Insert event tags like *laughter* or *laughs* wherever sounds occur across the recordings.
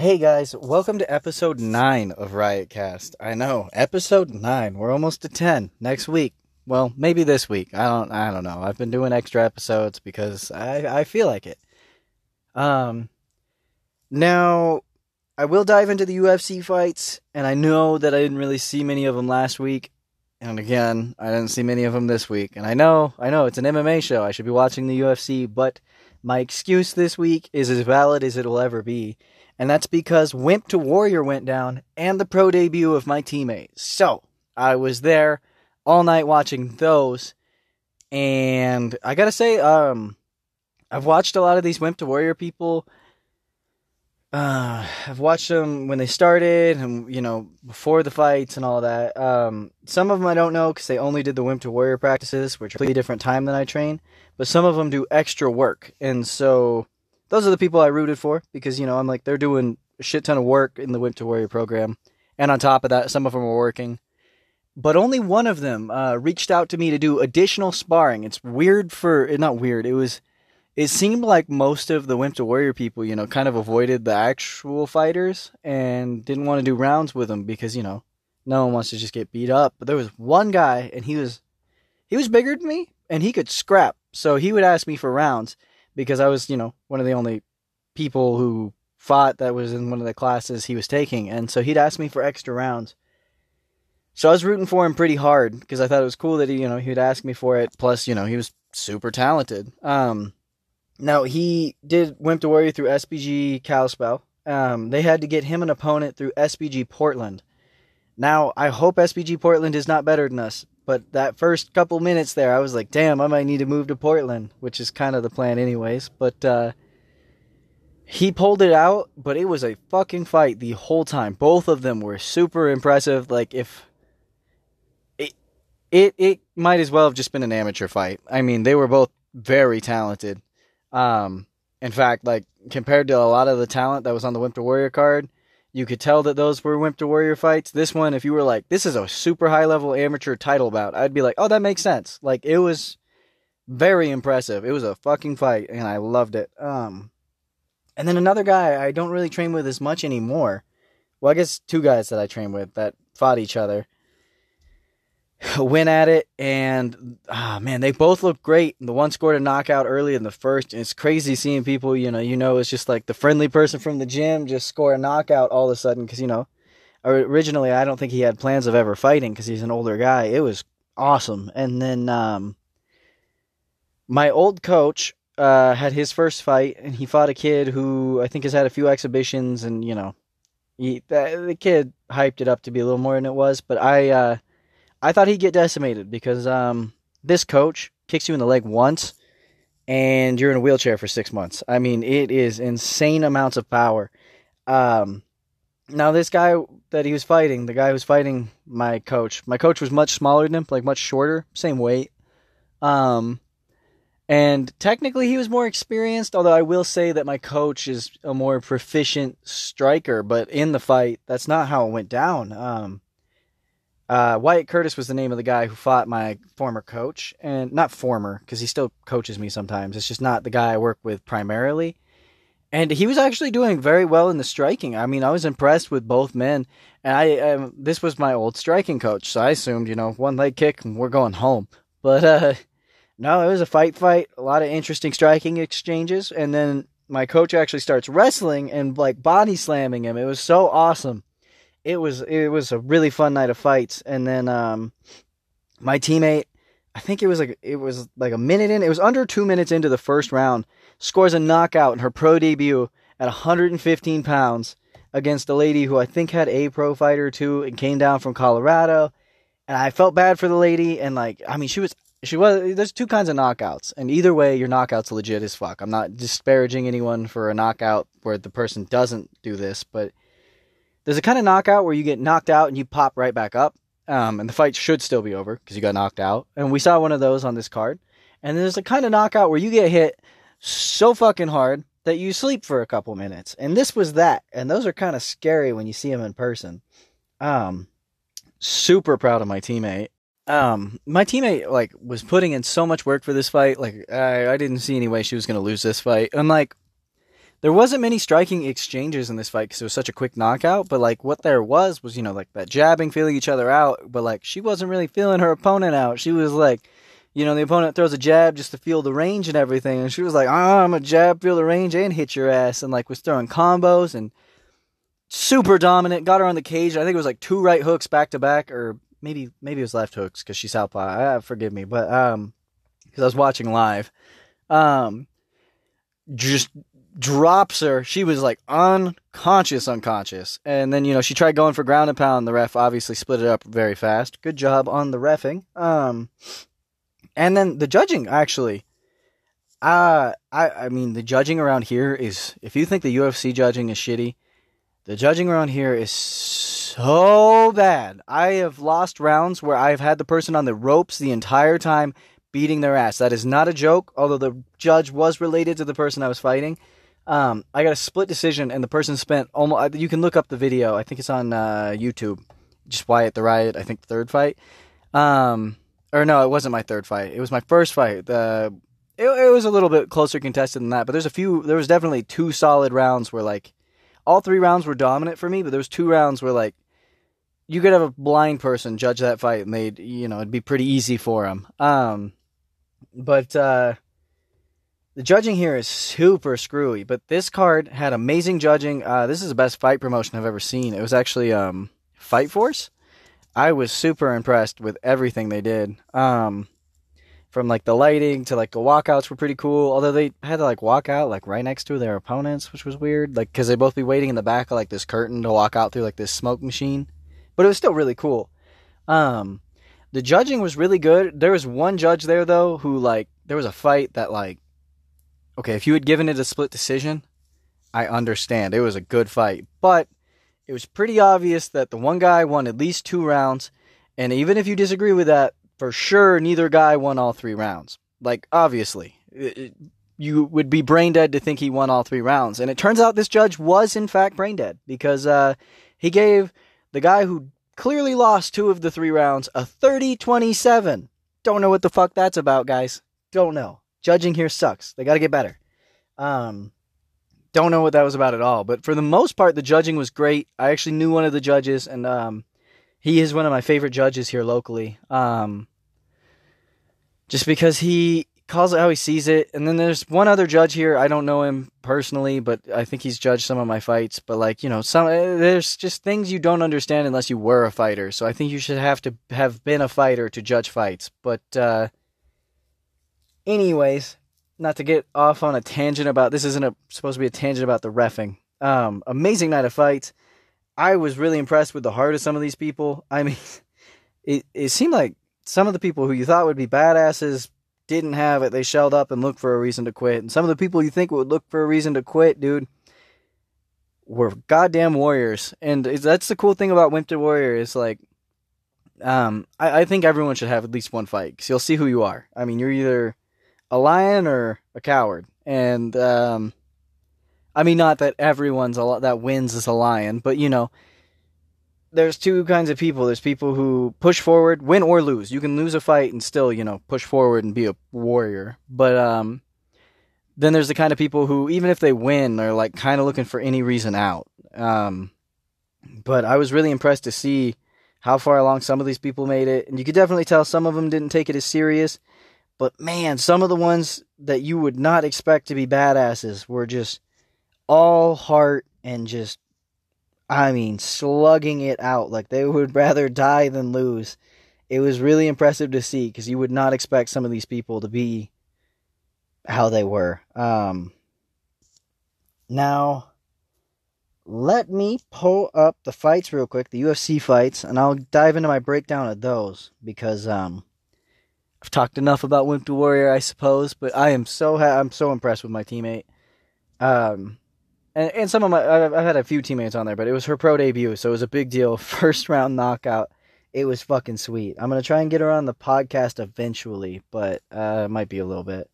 Hey guys, welcome to episode 9 of Riotcast. I know, episode 9. We're almost to 10 next week. Well, maybe this week. I don't I don't know. I've been doing extra episodes because I I feel like it. Um now I will dive into the UFC fights and I know that I didn't really see many of them last week. And again, I didn't see many of them this week. And I know, I know it's an MMA show. I should be watching the UFC, but my excuse this week is as valid as it'll ever be and that's because Wimp to Warrior went down and the pro debut of my teammate. So I was there all night watching those, and I gotta say, um, I've watched a lot of these Wimp to Warrior people. Uh, I've watched them when they started, and you know before the fights and all that. Um, some of them I don't know because they only did the Wimp to Warrior practices, which are a completely different time than I train. But some of them do extra work, and so those are the people I rooted for because you know I'm like they're doing a shit ton of work in the Wimp to Warrior program, and on top of that, some of them are working. But only one of them uh, reached out to me to do additional sparring. It's weird for not weird. It was. It seemed like most of the Wimp to Warrior people, you know, kind of avoided the actual fighters and didn't want to do rounds with them because you know no one wants to just get beat up. But there was one guy, and he was he was bigger than me, and he could scrap. So he would ask me for rounds because I was, you know, one of the only people who fought that was in one of the classes he was taking. And so he'd ask me for extra rounds. So I was rooting for him pretty hard because I thought it was cool that he, you know, he'd ask me for it. Plus, you know, he was super talented. Um, now he did Wimp to Warrior through SBG Kalispell. Um, they had to get him an opponent through SBG Portland. Now I hope SBG Portland is not better than us but that first couple minutes there, I was like, damn, I might need to move to Portland, which is kind of the plan, anyways. But uh, he pulled it out, but it was a fucking fight the whole time. Both of them were super impressive. Like, if. It, it, it might as well have just been an amateur fight. I mean, they were both very talented. Um, in fact, like, compared to a lot of the talent that was on the Wimp to Warrior card, you could tell that those were Wimp Warrior fights. This one, if you were like, this is a super high level amateur title bout, I'd be like, oh, that makes sense. Like, it was very impressive. It was a fucking fight, and I loved it. Um, and then another guy I don't really train with as much anymore. Well, I guess two guys that I train with that fought each other *sighs* went at it, and oh, man, they both look great. The one scored a knockout early in the first. It's crazy seeing people, you know, you know, it's just like the friendly person from the gym just score a knockout all of a sudden because you know, originally I don't think he had plans of ever fighting because he's an older guy. It was awesome, and then um, my old coach uh, had his first fight, and he fought a kid who I think has had a few exhibitions, and you know, he, the, the kid hyped it up to be a little more than it was, but I. Uh, I thought he'd get decimated because um, this coach kicks you in the leg once and you're in a wheelchair for six months. I mean, it is insane amounts of power. Um, now, this guy that he was fighting, the guy who's fighting my coach, my coach was much smaller than him, like much shorter, same weight. Um, and technically, he was more experienced, although I will say that my coach is a more proficient striker. But in the fight, that's not how it went down. Um, uh, Wyatt Curtis was the name of the guy who fought my former coach, and not former because he still coaches me sometimes. It's just not the guy I work with primarily. And he was actually doing very well in the striking. I mean, I was impressed with both men. And I, um, this was my old striking coach, so I assumed, you know, one leg kick and we're going home. But uh, *laughs* no, it was a fight, fight. A lot of interesting striking exchanges, and then my coach actually starts wrestling and like body slamming him. It was so awesome it was it was a really fun night of fights. And then um, my teammate, I think it was like it was like a minute in, it was under two minutes into the first round, scores a knockout in her pro debut at 115 pounds against a lady who I think had a pro fighter too and came down from Colorado. And I felt bad for the lady, and like I mean, she was she was there's two kinds of knockouts and either way your knockout's legit as fuck i'm not disparaging anyone for a knockout where the person doesn't do this but there's a kind of knockout where you get knocked out and you pop right back up, um, and the fight should still be over because you got knocked out. And we saw one of those on this card. And there's a kind of knockout where you get hit so fucking hard that you sleep for a couple minutes. And this was that. And those are kind of scary when you see them in person. Um, super proud of my teammate. Um, my teammate like was putting in so much work for this fight. Like I, I didn't see any way she was gonna lose this fight. And like there wasn't many striking exchanges in this fight because it was such a quick knockout. But like what there was was you know like that jabbing, feeling each other out. But like she wasn't really feeling her opponent out. She was like, you know, the opponent throws a jab just to feel the range and everything, and she was like, ah, I'm a jab, feel the range, and hit your ass, and like was throwing combos and super dominant. Got her on the cage. I think it was like two right hooks back to back, or maybe maybe it was left hooks because she's southpaw. Uh, forgive me, but um, because I was watching live, um, just drops her. She was like unconscious, unconscious. And then, you know, she tried going for ground and pound. The ref obviously split it up very fast. Good job on the refing. Um, and then the judging, actually. Uh, I, I mean, the judging around here is, if you think the UFC judging is shitty, the judging around here is so bad. I have lost rounds where I've had the person on the ropes the entire time beating their ass. That is not a joke, although the judge was related to the person I was fighting. Um, I got a split decision, and the person spent almost. You can look up the video. I think it's on uh, YouTube. Just Wyatt the Riot. I think third fight. Um, or no, it wasn't my third fight. It was my first fight. The it, it was a little bit closer contested than that, but there's a few. There was definitely two solid rounds where like all three rounds were dominant for me, but there was two rounds where like you could have a blind person judge that fight and they'd you know it'd be pretty easy for them. Um, but uh, the judging here is super screwy. But this card had amazing judging. Uh, this is the best fight promotion I've ever seen. It was actually um, Fight Force. I was super impressed with everything they did. Um, from like the lighting to like the walkouts were pretty cool. Although they had to like walk out like right next to their opponents, which was weird. Like because they both be waiting in the back of like this curtain to walk out through like this smoke machine. But it was still really cool. Um, the judging was really good. There was one judge there though who like there was a fight that like okay, if you had given it a split decision, I understand. It was a good fight, but it was pretty obvious that the one guy won at least two rounds, and even if you disagree with that, for sure neither guy won all three rounds. Like obviously, it, you would be brain dead to think he won all three rounds, and it turns out this judge was in fact brain dead because uh, he gave the guy who clearly lost two of the three rounds, a 30 27. Don't know what the fuck that's about, guys. Don't know. Judging here sucks. They got to get better. Um, don't know what that was about at all. But for the most part, the judging was great. I actually knew one of the judges, and um, he is one of my favorite judges here locally. Um, just because he calls it how he sees it. And then there's one other judge here. I don't know him personally, but I think he's judged some of my fights. But like you know, some eh, there's just things you don't understand unless you were a fighter. So I think you should have to have been a fighter to judge fights. But uh, anyways, not to get off on a tangent about this isn't a, supposed to be a tangent about the refing. Um, amazing night of fights. I was really impressed with the heart of some of these people. I mean, *laughs* it it seemed like some of the people who you thought would be badasses didn't have it. They shelled up and looked for a reason to quit. And some of the people you think would look for a reason to quit, dude, were goddamn warriors. And that's the cool thing about Wimp to Warrior is like, um, I, I think everyone should have at least one fight because you'll see who you are. I mean, you're either a lion or a coward. And um, I mean, not that everyone's a that wins is a lion, but you know, there's two kinds of people. There's people who push forward, win or lose. You can lose a fight and still, you know, push forward and be a warrior. But um, then there's the kind of people who, even if they win, are like kind of looking for any reason out. Um, but I was really impressed to see how far along some of these people made it, and you could definitely tell some of them didn't take it as serious. But man, some of the ones that you would not expect to be badasses were just all heart and just I mean, slugging it out. Like they *laughs* would rather die than lose. It was really impressive to see because you would not expect some of these people to be how they were. Um, now, let me pull up the fights real quick, the UFC fights, and I'll dive into my breakdown of those because um, I've talked enough about Wimp to Warrior, I suppose. But I am so ha- I'm so impressed with my teammate. Um, and, and some of my I've, I've had a few teammates on there, but it was her pro debut, so it was a big deal. *laughs* First round knockout. It was fucking sweet. I'm gonna try and get her on the podcast eventually, but uh, it might be a little bit.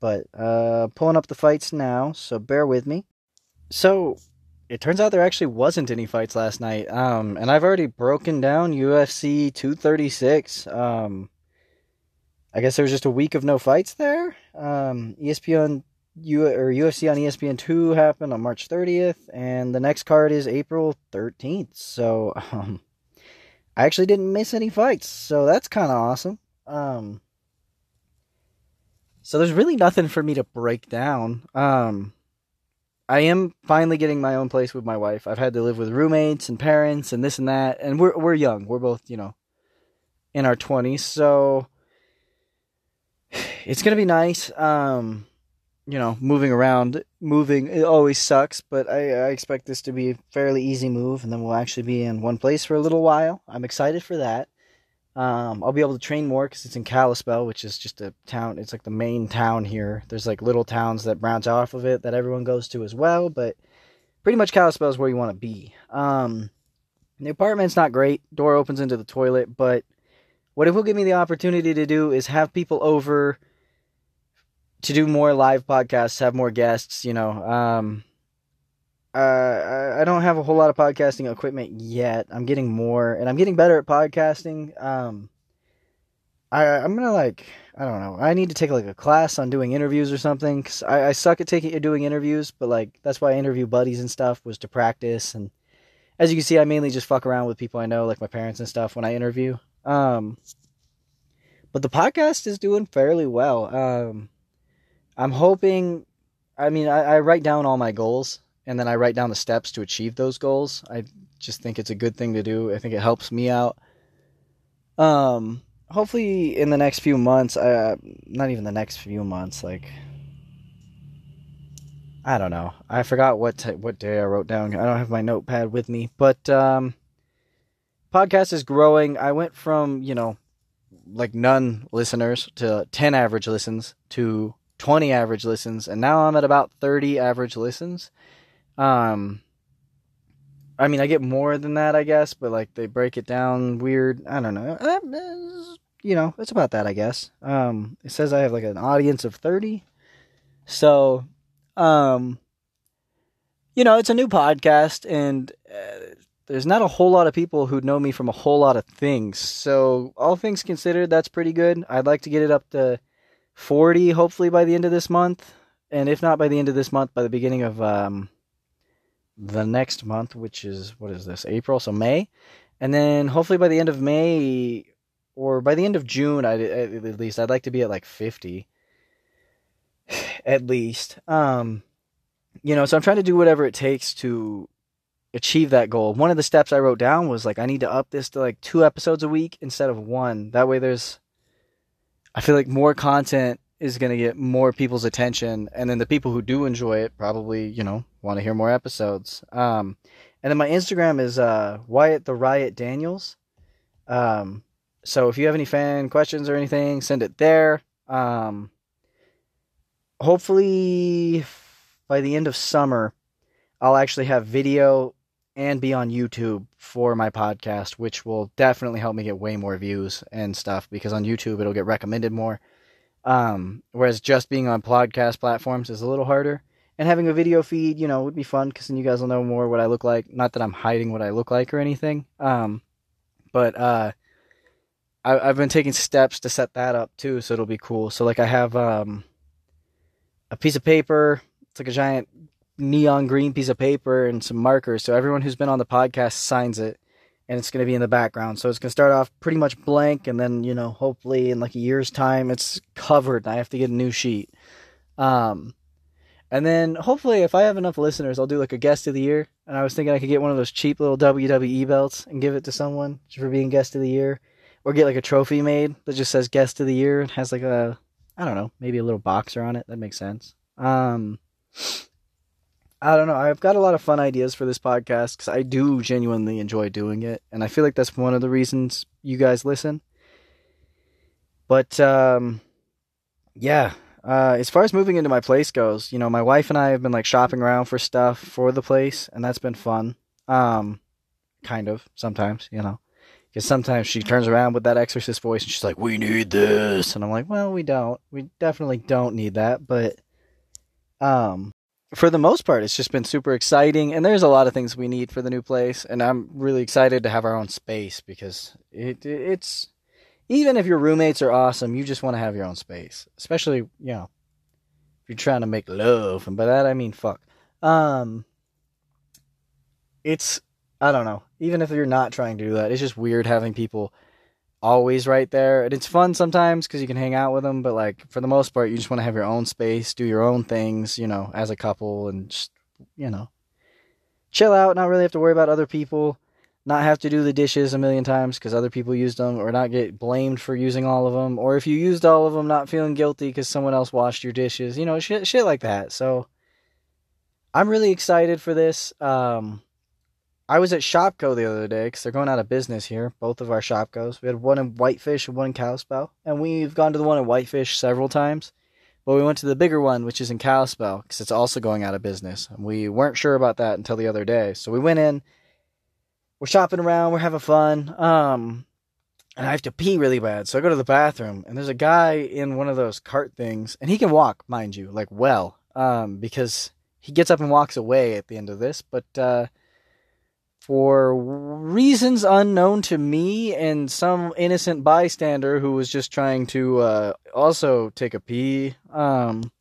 But uh, pulling up the fights now, so bear with me. So it turns out there actually wasn't any fights last night. Um, and I've already broken down UFC 236. Um, I guess there was just a week of no fights there. Um, ESPN U or UFC on ESPN two happened on March 30th, and the next card is April 13th. So um, I actually didn't miss any fights, so that's kind of awesome. Um, so there's really nothing for me to break down. Um, I am finally getting my own place with my wife. I've had to live with roommates and parents and this and that, and we're we're young. We're both you know in our twenties, so it's gonna be nice. Um, you know, moving around, moving it always sucks, but I, I expect this to be a fairly easy move, and then we'll actually be in one place for a little while. I'm excited for that. Um, I'll be able to train more because it's in Kalispell, which is just a town. It's like the main town here. There's like little towns that branch off of it that everyone goes to as well, but pretty much Kalispell is where you want to be. Um, the apartment's not great. Door opens into the toilet, but what it will give me the opportunity to do is have people over to do more live podcasts, have more guests, you know. Um, uh, I don't have a whole lot of podcasting equipment yet. I'm getting more, and I'm getting better at podcasting. Um, I I'm gonna like I don't know. I need to take like a class on doing interviews or something. Cause I, I suck at taking doing interviews, but like that's why I interview buddies and stuff was to practice. And as you can see, I mainly just fuck around with people I know, like my parents and stuff, when I interview. Um, but the podcast is doing fairly well. Um, I'm hoping. I mean, I, I write down all my goals and then I write down the steps to achieve those goals. I just think it's a good thing to do. I think it helps me out. Um, hopefully in the next few months, uh, not even the next few months, like I don't know. I forgot what t- what day I wrote down. I don't have my notepad with me, but um, podcast is growing. I went from you know like none listeners to ten average listens to 20 average listens and now I'm at about 30 average listens. Um I mean, I get more than that, I guess, but like they break it down weird. I don't know. Uh, you know, it's about that, I guess. Um it says I have like an audience of 30. So, um you know, it's a new podcast and uh, there's not a whole lot of people who know me from a whole lot of things. So, all things considered, that's pretty good. I'd like to get it up to 40 hopefully by the end of this month. And if not by the end of this month by the beginning of um, the next month which is what is this april? So may. And then hopefully by the end of may or by the end of june I, at least i'd like to be at like 50 *sighs* at least. Um you know so i'm trying to do whatever it takes to achieve that goal one of the steps i wrote down was like i need to up this to like two episodes a week instead of one that way there's I feel like more content is going to get more people's attention, and then the people who do enjoy it probably, you know, want to hear more episodes. Um, and then my Instagram is uh, Wyatt the Riot Daniels. Um, so if you have any fan questions or anything, send it there. Um, hopefully, by the end of summer, I'll actually have video and be on YouTube for my podcast, which will definitely help me get way more views and stuff because on YouTube it'll get recommended more. Um, whereas just being on podcast platforms is a little harder. And having a video feed, you know, would be fun because then you guys will know more what I look like. Not that I'm hiding what I look like or anything. Um, but uh, I, have been taking steps to set that up too, so it'll be cool. So like I have um, a piece of paper. It's like a giant neon green piece of paper and some markers. So everyone who's been on the podcast signs it and it's going to be in the background. So it's going to start off pretty much blank and then, you know, hopefully in like a year's time it's covered and I have to get a new sheet. Um and then hopefully if I have enough listeners, I'll do like a guest of the year. And I was thinking I could get one of those cheap little WWE belts and give it to someone for being guest of the year or get like a trophy made that just says guest of the year and has like a I don't know, maybe a little boxer on it. That makes sense. Um I don't know. I've got a lot of fun ideas for this podcast because I do genuinely enjoy doing it, and I feel like that's one of the reasons you guys listen. But um, yeah, uh, as far as moving into my place goes, you know, my wife and I have been like shopping around for stuff for the place, and that's been fun. Um, kind of sometimes, you know, because sometimes she turns around with that exorcist voice and she's like, "We need this," and I'm like, "Well, we don't. We definitely don't need that." But um, for the most part, it's just been super exciting. And there's a lot of things we need for the new place. And I'm really excited to have our own space because it, it's even if your roommates are awesome, you just want to have your own space. Especially, you know, If you're trying to make love, and by that I mean fuck. Um, it's I don't know. Even if you're not trying to do that, it's just weird having people always right there. And it's fun sometimes because you can hang out with them, but like for the most part, you just want to have your own space, do your own things, you know, as a couple, and just you know, chill out. Not really have to worry about other people. Not have to do the dishes a million times because other people used them, or not get blamed for using all of them, or if you used all of them, not feeling guilty because someone else washed your dishes. You know, shit, shit like that. So I'm really excited for this. Um, I was at Shopko the other day because they're going out of business here. Both of our Shopkos. We had one in Whitefish and one in Kalispell, and we've gone to the one in Whitefish several times. But we went to the bigger one, which is in Kalispell, because it's also going out of business. And we weren't sure about that until the other day. So we went in. We're shopping around. We're having fun. Um, and I have to pee really bad, so I go to the bathroom, and there's a guy in one of those cart things, and he can walk, mind you, like well, um, because he gets up and walks away at the end of this, but uh, for reasons unknown to me and some innocent bystander who was just trying to uh, also take a pee. Um,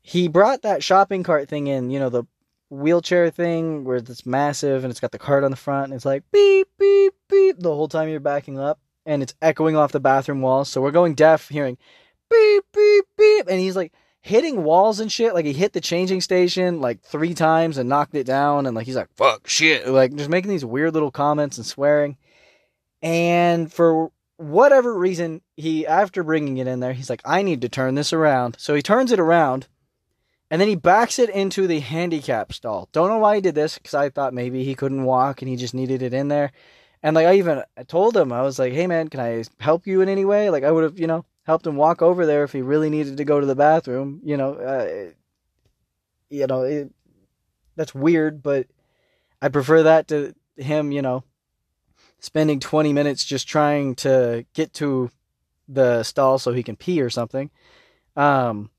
he brought that shopping cart thing in, you know, the wheelchair thing where it's massive and it's got the cart on the front and it's like beep, beep, beep the whole time you're backing up and it's echoing off the bathroom walls. So we're going deaf hearing beep, beep, beep. And he's like, hitting walls and shit. Like he hit the changing station like three times and knocked it down, and like he's like fuck shit, like just making these weird little comments and swearing. And for whatever reason, he after bringing it in there, he's like, I need to turn this around. So he turns it around. And then he backs it into the handicap stall. Don't know why he did this, because I thought maybe he couldn't walk and he just needed it in there. And like I even I told him, I was like, "Hey man, can I help you in any way?" Like I would have, you know, helped him walk over there if he really needed to go to the bathroom. You know, uh, you know, it, that's weird, but I prefer that to him. You know, spending twenty minutes just trying to get to the stall so he can pee or something. Um,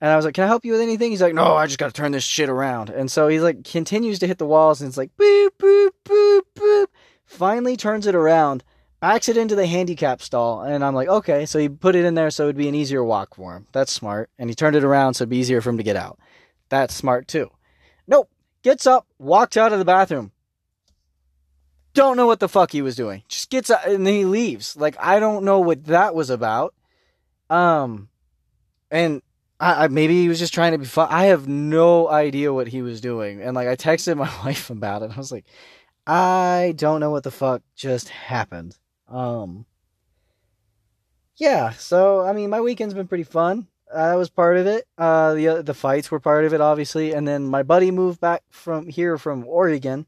and I was like, "Can I help you with anything?" He's like, "No, I just got to turn this shit around." And so he's like, continues to hit the walls, and it's like, boop, boop, boop, boop. Finally turns it around backs it into the handicap stall, and I'm like, okay, so he put it in there so it'd be an easier walk for him. That's smart. And he turned it around so it'd be easier for him to get out. That's smart too. Nope. Gets up, walks out of the bathroom. Don't know what the fuck he was doing. Just gets up and then he leaves. Like I don't know what that was about. Um, and I, I maybe he was just trying to be fun. I have no idea what he was doing. And like I texted my *laughs* wife about it. I was like, I don't know what the fuck just happened. Um, yeah, so I mean, my weekend's been pretty fun. That was part of it. Uh, the the fights were part of it, obviously. And then my buddy moved back from here from Oregon,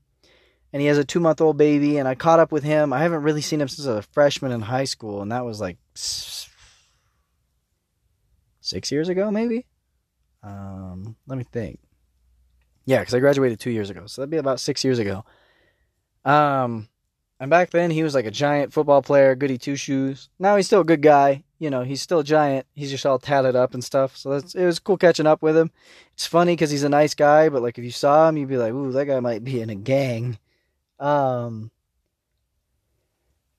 and he has a two month old baby. And I caught up with him. I haven't really seen him since a freshman in high school, and that was like six years ago, maybe. Um, let me think. Yeah, because I graduated two years ago, so that'd be about six years ago. Um, and back then he was like a giant football player, goody two shoes. Now he's still a good guy. You know, he's still a giant. He's just all tatted up and stuff. So that's, it was cool catching up with him. It's funny because he's a nice guy, but like if you saw him, you'd be like, "Ooh, that guy might be in a gang." Um,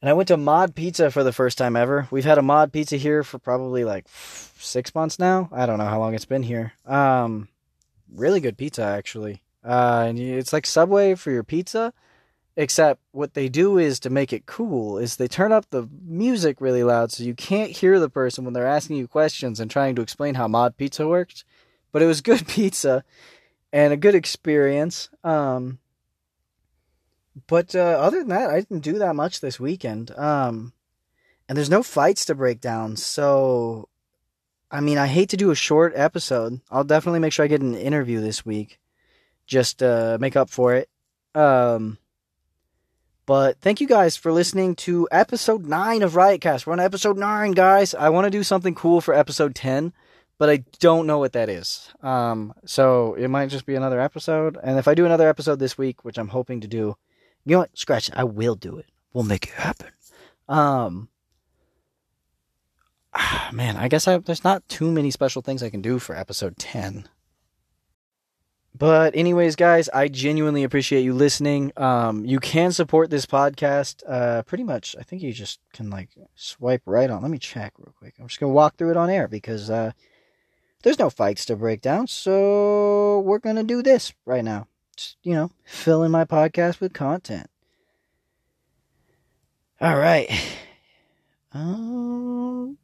and I went to Mod Pizza for the first time ever. We've had a Mod Pizza here for probably like six months now. I don't know how long it's been here. Um, really good pizza actually. Uh, and it's like Subway for your pizza Except what they do is to make it cool is they turn up the music really loud so you can't hear the person when they're asking you questions and trying to explain how mod pizza works. But it was good *laughs* pizza and a good experience. Um, but uh, other than that, I didn't do that much this weekend. Um, and there's no fights to break down, so I mean, I hate to do a short episode. I'll definitely make sure I get an interview this week, just to make up for it. Um, but thank you guys for listening to episode 9 of Riotcast. We're on episode 9, guys. I want to do something cool for episode 10, but I don't know what that is. Um, so it might just be another episode. And if I do another episode this week, which I'm hoping to do, you know what? Scratch it. I will do it. We'll make it happen. Um, man, I guess I, there's not too many special things I can do for episode 10. But anyways, guys, I genuinely appreciate you listening. Um, you can support this podcast. Uh, pretty much, I think you just can like swipe right on. Let me check real quick. I'm just gonna walk through it on air because uh, there's no fights to break down, so we're gonna do this right now. Just, you know, filling my podcast with content. All right. *sighs* Um,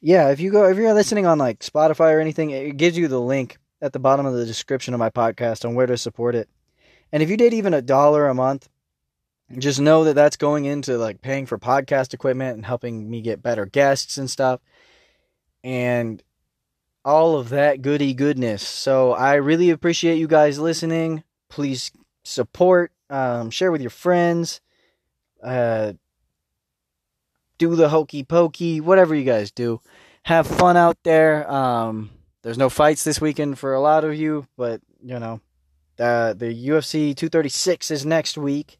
yeah, if you go, if you're listening on like Spotify or anything, it gives you the link at the bottom of the description of my podcast on where to support it. And if you did even a dollar a month, just know that that's going into like paying for podcast equipment and helping me get better guests and stuff. And all of that goody goodness. So I really appreciate you guys listening. Please support, um, share with your friends, uh, do the hokey pokey, whatever you guys do. Have fun out there. Um, there's no fights this weekend for a lot of you, but you know, the UFC 236 is next week.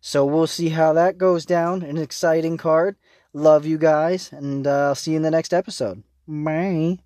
So we'll see how that goes down. An exciting card. Love you guys, and uh, I'll see you in the next episode. Bye.